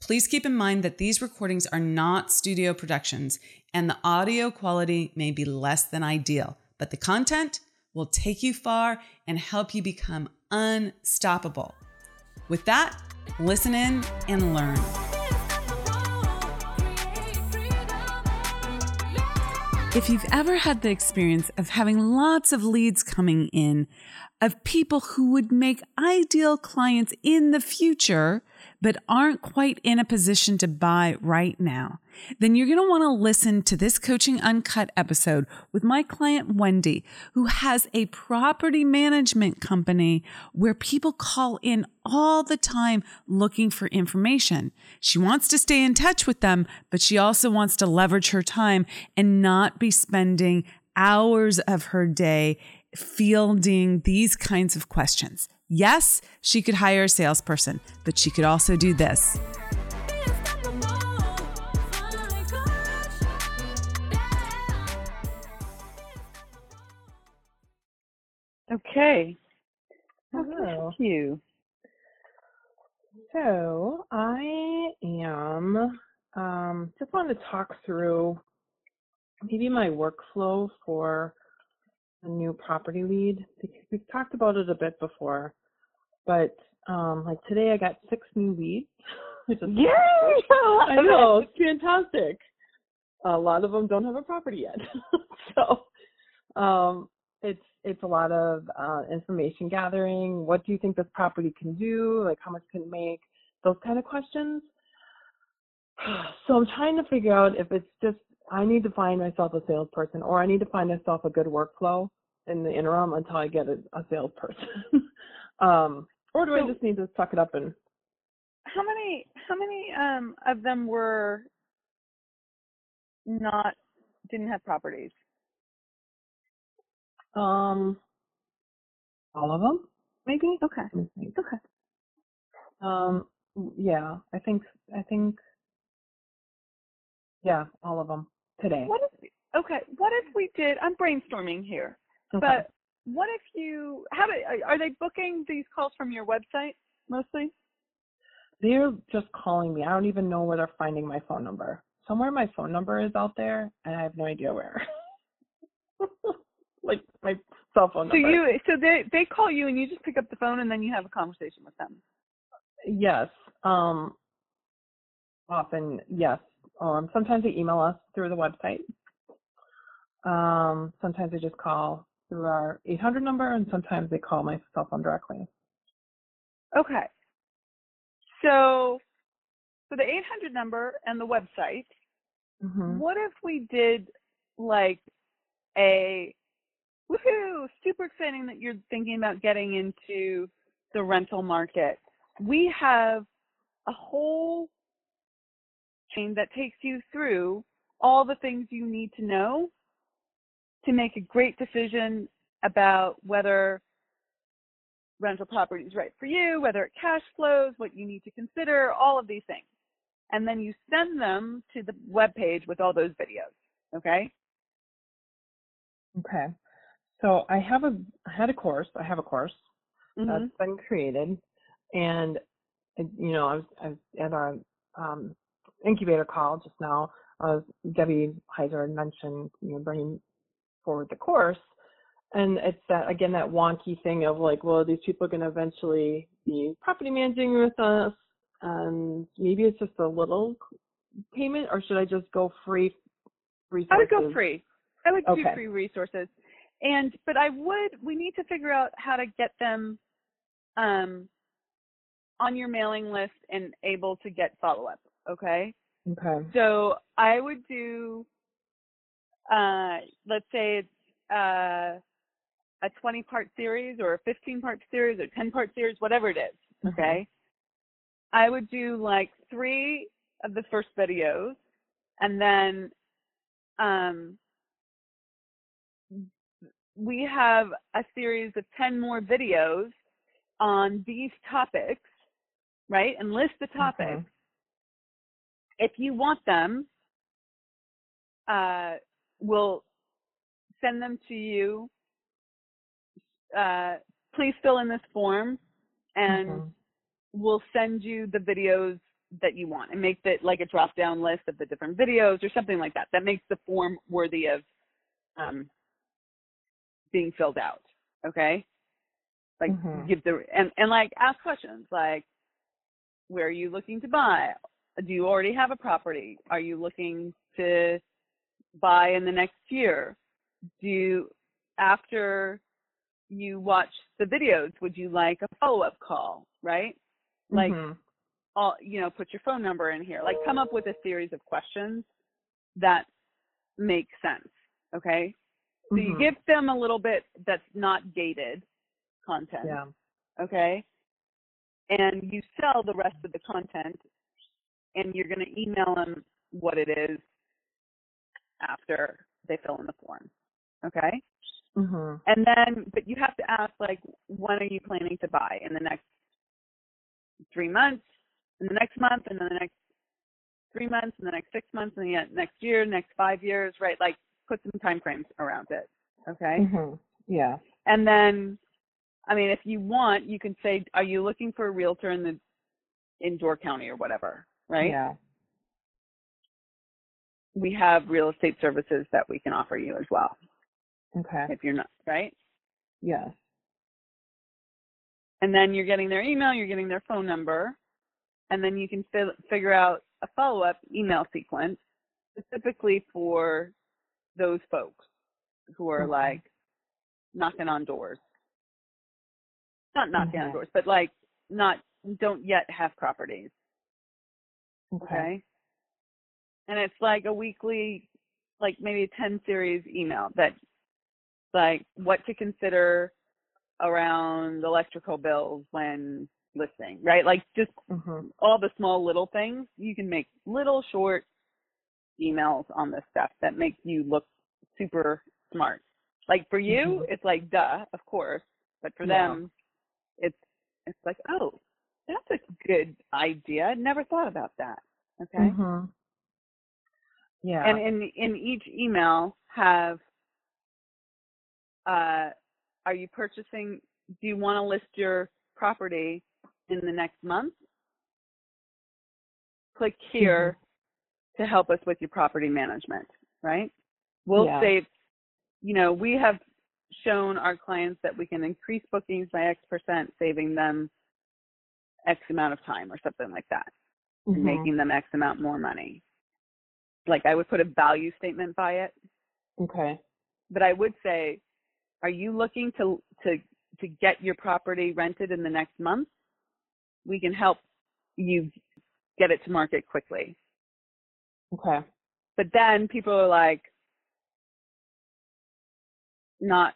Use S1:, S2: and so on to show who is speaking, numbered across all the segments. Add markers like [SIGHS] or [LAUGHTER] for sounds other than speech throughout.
S1: Please keep in mind that these recordings are not studio productions and the audio quality may be less than ideal, but the content will take you far and help you become unstoppable. With that, listen in and learn. If you've ever had the experience of having lots of leads coming in of people who would make ideal clients in the future, but aren't quite in a position to buy right now, then you're going to want to listen to this Coaching Uncut episode with my client Wendy, who has a property management company where people call in all the time looking for information. She wants to stay in touch with them, but she also wants to leverage her time and not be spending hours of her day fielding these kinds of questions. Yes, she could hire a salesperson, but she could also do this.
S2: Okay.
S3: Hello.
S2: Thank you.
S3: So I am um, just wanted to talk through maybe my workflow for a new property lead because we've talked about it a bit before, but um, like today I got six new leads. [LAUGHS]
S2: Yay! [LAUGHS]
S3: I know it's fantastic. A lot of them don't have a property yet, [LAUGHS] so um, it's it's a lot of uh, information gathering. What do you think this property can do? Like how much can it make? Those kind of questions. [SIGHS] So I'm trying to figure out if it's just I need to find myself a salesperson or I need to find myself a good workflow in the interim until I get a, a salesperson. [LAUGHS] um, or do I just need to suck it up and
S2: How many how many um of them were not didn't have properties?
S3: um all of them maybe?
S2: Okay.
S3: Let me think.
S2: Okay.
S3: Um, yeah, I think I think yeah, all of them today.
S2: What if okay, what if we did I'm brainstorming here.
S3: Okay.
S2: But what if you how do are- they booking these calls from your website mostly?
S3: they're just calling me. I don't even know where they're finding my phone number. Somewhere my phone number is out there, and I have no idea where. [LAUGHS] like my cell phone
S2: So you so they they call you and you just pick up the phone and then you have a conversation with them.
S3: Yes. Um. Often, yes. Um. Sometimes they email us through the website. Um. Sometimes they just call through our 800 number, and sometimes they call my cell phone directly.
S2: Okay. So for the 800 number and the website,
S3: hmm
S2: what if we did like a woohoo, super exciting that you're thinking about getting into the rental market. We have a whole chain that takes you through all the things you need to know to make a great decision about whether rental property is right for you, whether it cash flows, what you need to consider, all of these things. And then you send them to the web page with all those videos. Okay?
S3: Okay. So I have a I had a course. I have a course
S2: Mhm.
S3: that's been created, and uh, you know I was I was at our um, incubator call just now. Uh, Debbie Heiser had mentioned you know bringing forward the course, and it's that again that wonky thing of like, well, are these people going to eventually be property managing with us, and maybe it's just a little payment, or should I just go free? Resources?
S2: I would go free. I would do
S3: Okay.
S2: free resources. And but I would we need to figure out how to get them um on your mailing list and able to get follow up. Okay.
S3: Okay.
S2: So I would do uh let's say it's uh a 20 part series or a 15 part series or 10 part series, whatever it is.
S3: Mhm.
S2: Okay. I would do like three of the first videos, and then um, we have a series of 10 more videos on these topics, right? And list the topics.
S3: Mhm.
S2: If you want them, uh, we'll send them to you. Uh, please fill in this form and
S3: Mhm.
S2: we'll send you the videos that you want and make it like a drop down list of the different videos or something like that. That makes the form worthy of um, being filled out. Okay. Like
S3: Mhm.
S2: give the and, and like ask questions like where are you looking to buy? Do you already have a property? Are you looking to buy in the next year? Do you after you watch the videos, would you like a follow up call? Right? Like
S3: Mhm.
S2: all you know put your phone number in here like come up with a series of questions that make sense okay so you
S3: Mhm.
S2: give them a little bit that's not gated content
S3: yeah.
S2: okay and you sell the rest of the content and you're going to email them what it is after they fill in the form okay
S3: Mhm.
S2: and then but you have to ask like when are you planning to buy in the next three months in the next month and then the next three months and the next six months and the next year next five years right like put some time frames around it okay
S3: Mhm. Yeah.
S2: and then i mean if you want you can say are you looking for a realtor in the in door county or whatever right
S3: Yeah.
S2: We have real estate services that we can offer you as well
S3: Okay.
S2: if you're not right
S3: Yes.
S2: and then you're getting their email, you're getting their phone number, and then you can fi- figure out a follow-up email sequence specifically for those folks who are
S3: Okay.
S2: like knocking on doors. Not knocking on
S3: Mhm.
S2: doors, but like not don't yet have properties.
S3: Okay.
S2: Okay. And it's like a weekly, like maybe a 10 series email that like what to consider around electrical bills when listing, right? Like just
S3: Mhm.
S2: all the small little things. You can make little short emails on this stuff that make you look super smart. Like for you,
S3: Mhm.
S2: it's like duh, of course, but for
S3: Yeah.
S2: them, it's it's like oh, that's a good idea. Never thought about that. Okay.
S3: Mhm. Yeah.
S2: And in in each email have uh are you purchasing do you want to list your property in the next month? Click here to help us with your property management, right? We'll
S3: Yeah.
S2: save you know, we have shown our clients that we can increase bookings by X percent, saving them X amount of time or something like that.
S3: Mhm.
S2: making them X amount more money. Like I would put a value statement by it,
S3: Okay.
S2: but I would say, are you looking to to to get your property rented in the next month? We can help you get it to market quickly.
S3: Okay.
S2: But then people are like not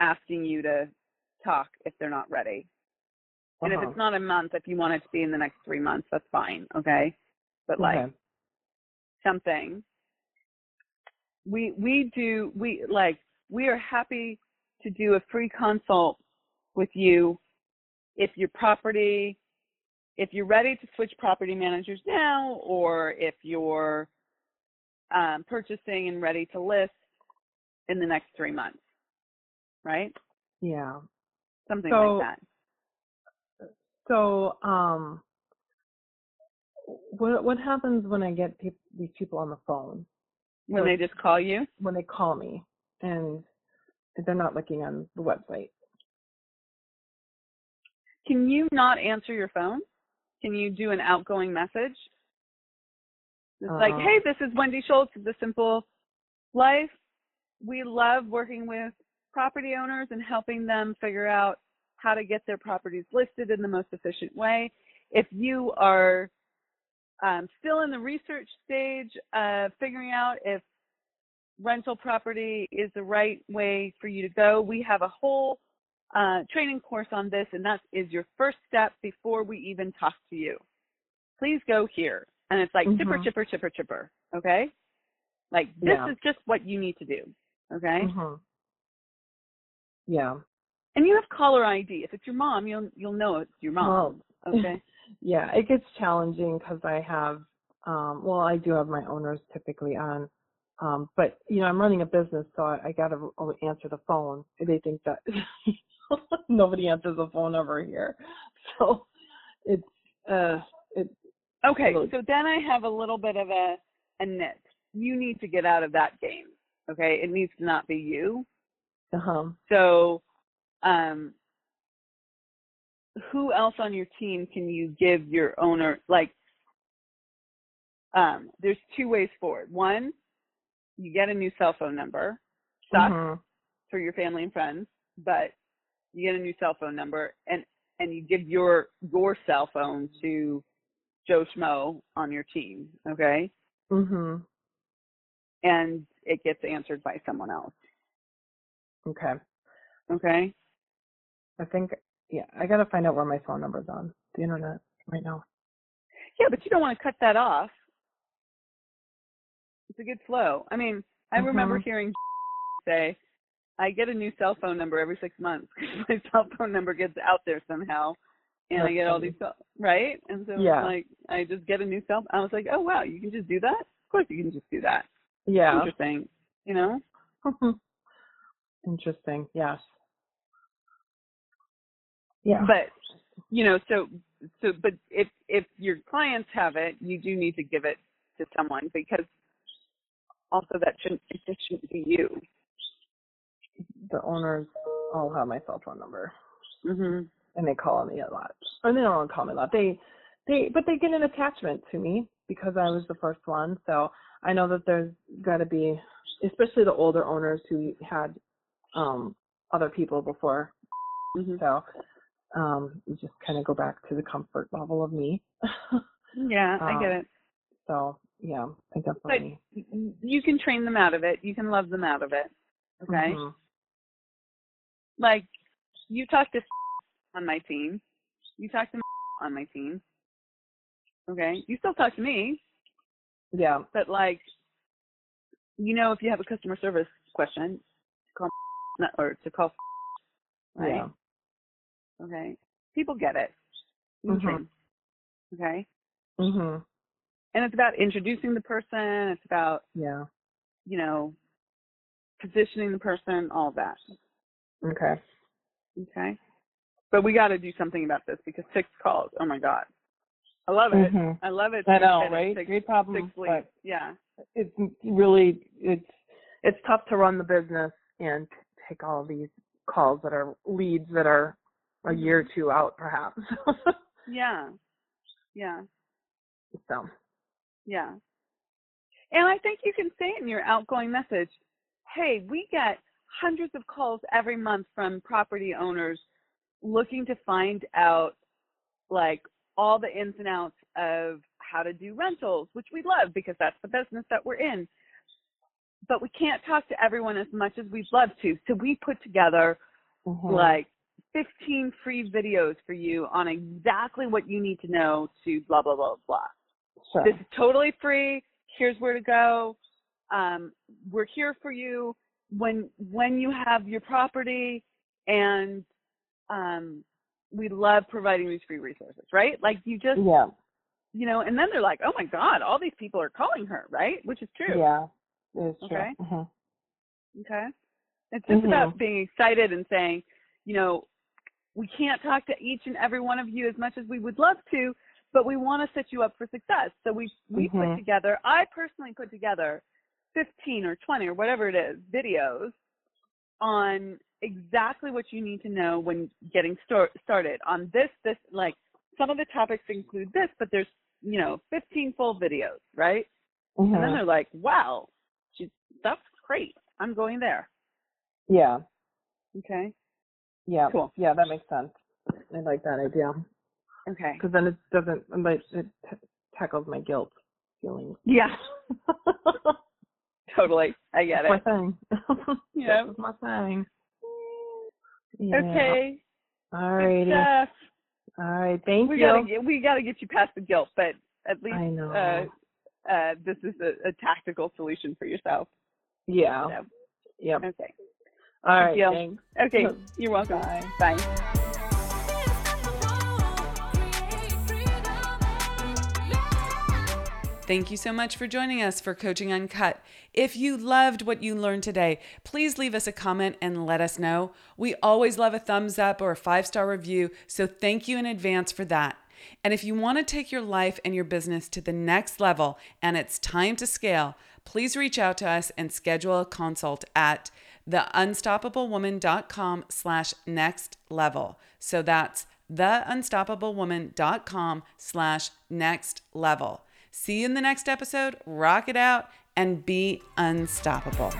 S2: asking you to talk if they're not ready. And if
S3: Uh-huh.
S2: it's not a month, if you want it to be in the next three months, that's fine. Okay. But like
S3: Okay.
S2: Something. We we do we like we are happy to do a free consult with you if your property if you're ready to switch property managers now or if you're um, purchasing and ready to list in the next three months right?
S3: Yeah.
S2: something
S3: So-
S2: like that.
S3: So, um, what what happens when I get peop these people on the phone
S2: when they just call you
S3: when they call me and they're not looking on the website?
S2: can you not answer your phone can you do an outgoing message It's like,
S3: Uh-uh.
S2: hey, this is Wendy Schultz of The Simple Life. We love working with property owners and helping them figure out how to get their properties listed in the most efficient way. If you are um, still in the research stage of figuring out if rental property is the right way for you to go, we have a whole uh, training course on this, and that is your first step before we even talk to you. Please go here and it's like chipper,
S3: Mhm.
S2: chipper, chipper, chipper. Okay, like this
S3: Yeah.
S2: is just what you need to do. Okay,
S3: Mhm. Yeah.
S2: and you have caller ID. If it's your mom, you'll you'll know it's your mom. [LAUGHS] Okay.
S3: Yeah, it gets challenging because I have, um, well, I do have my owners typically on, um, but you know, I'm running a business, so I, I got to answer the phone. They think that [LAUGHS] nobody answers the phone over here, [LAUGHS] so it's uh, it's
S2: Okay, so then I have a little bit of a a nit. You need to get out of that game. Okay, it needs to not be you.
S3: uh-huh.
S2: So, um, who else on your team can you give your owner like? Um, there's two ways forward. One, you get a new cell phone number. Sucks
S3: Mhm.
S2: for your family and friends, but you get a new cell phone number and and you give your your cell phone to Joe Schmo on your team. Okay,
S3: mm-hmm.
S2: and it gets answered by someone else.
S3: Okay.
S2: Okay.
S3: I think yeah, I got to find out where my phone number's on the internet right now.
S2: Yeah, but you don't want to cut that off. It's a good flow. I mean, I remember
S3: Mhm.
S2: hearing [LAUGHS] say, "I get a new cell phone number every six months because [LAUGHS] my cell phone number gets out there somehow, and I
S3: That's
S2: get all
S3: funny.
S2: these cell- right." And so
S3: Yeah.
S2: like I just get a new cell. I was like, "Oh wow, you can just do that? Of course you can just do that.
S3: Yeah.
S2: Interesting, you know." [LAUGHS]
S3: Interesting. Yes. Yeah.
S2: But you know, so so but if if your clients have it, you do need to give it to someone because also that shouldn't it just shouldn't be you.
S3: the owners all have my cell phone number,
S2: Mhm.
S3: and they call me a lot. Or they don't call me a lot. They, they, but they get an attachment to me because I was the first one. So I know that there's got to be, especially the older owners who had um other people before.
S2: Mhm.
S3: So um, you just kind of go back to the comfort level of me.
S2: Yeah, [LAUGHS] I get
S3: Um,
S2: it.
S3: so yeah, I definitely.
S2: Y- You can train them out of it. You can love them out of it. Okay.
S3: Mhm.
S2: Like you talk to [LAUGHS] on my team. You talk to [LAUGHS] on my team. Okay. You still talk to me,
S3: Yeah.
S2: but like, you know, if you have a customer service question, call not- or to call. Right.
S3: Yeah.
S2: Okay. People get it.
S3: Mhm.
S2: train. Okay.
S3: Mhm.
S2: And it's about introducing the person. It's about
S3: Yeah.
S2: you know positioning the person. All that.
S3: Okay.
S2: Okay. But we got to do something about this because six calls. Oh my God. I love it.
S3: Mhm.
S2: I love it.
S3: I know, right?
S2: Six,
S3: Great problem,
S2: six
S3: but
S2: leads. Yeah.
S3: it's really it's it's tough to run the business and take all these calls that are leads that are a year or two out, perhaps. [LAUGHS]
S2: Yeah. Yeah.
S3: so
S2: Yeah. And I think you can say it in your outgoing message. Hey, we get hundreds of calls every month from property owners looking to find out like all the ins and outs of how to do rentals, which we love because that's the business that we're in. But we can't talk to everyone as much as we'd love to. So we put together
S3: mhm.
S2: like 15 free videos for you on exactly what you need to know to blah, blah, blah, blah.
S3: sure.
S2: This is totally free. Here's where to go. Um, we're here for you when when you have your property, and um, we love providing these free resources. Right? Like you just
S3: yeah,
S2: you know, and then they're like, oh my god, all these people are calling her, right? Which is true.
S3: yeah, it's true.
S2: Okay.
S3: Mhm.
S2: Okay. It's just
S3: Mhm.
S2: about being excited and saying, you know, we can't talk to each and every one of you as much as we would love to, but we want to set you up for success. So we we put
S3: Mhm.
S2: together, I personally put together 15 or 20 or whatever it is videos on exactly what you need to know when getting start, started on this this like some of the topics include this, but there's you know 15 full videos, right? And then
S3: Mhm.
S2: they're like, wow, she, that's great. I'm going there.
S3: Yeah,
S2: Okay.
S3: Yeah,
S2: Cool.
S3: yeah. That makes sense. I like that idea
S2: Okay.
S3: because then it doesn't. Like it t- tackles my guilt feelings.
S2: Yeah, [LAUGHS] totally. I get
S3: That's
S2: it.
S3: my thing. [LAUGHS]
S2: Yeah.
S3: That's my thing. Yeah.
S2: Okay.
S3: All righty. All right. Thank
S2: We
S3: you.
S2: gotta get we gotta get you past the guilt, but at least
S3: I know.
S2: uh, uh, this is a, a tactical solution for yourself.
S3: yeah.
S2: So,
S3: Yep.
S2: okay.
S3: All right.
S2: deal.
S3: Thanks.
S2: Okay. [LAUGHS] You're welcome.
S3: Bye.
S2: Bye.
S1: Thank you so much for joining us for Coaching Uncut. If you loved what you learned today, please leave us a comment and let us know. We always love a thumbs up or a five star review, so thank you in advance for that. And if you want to take your life and your business to the next level and it's time to scale, please reach out to us and schedule a consult at theunstoppablewoman.com slash next level. So that's theunstoppablewoman.com slash next level. See you in the next episode. Rock it out and be unstoppable.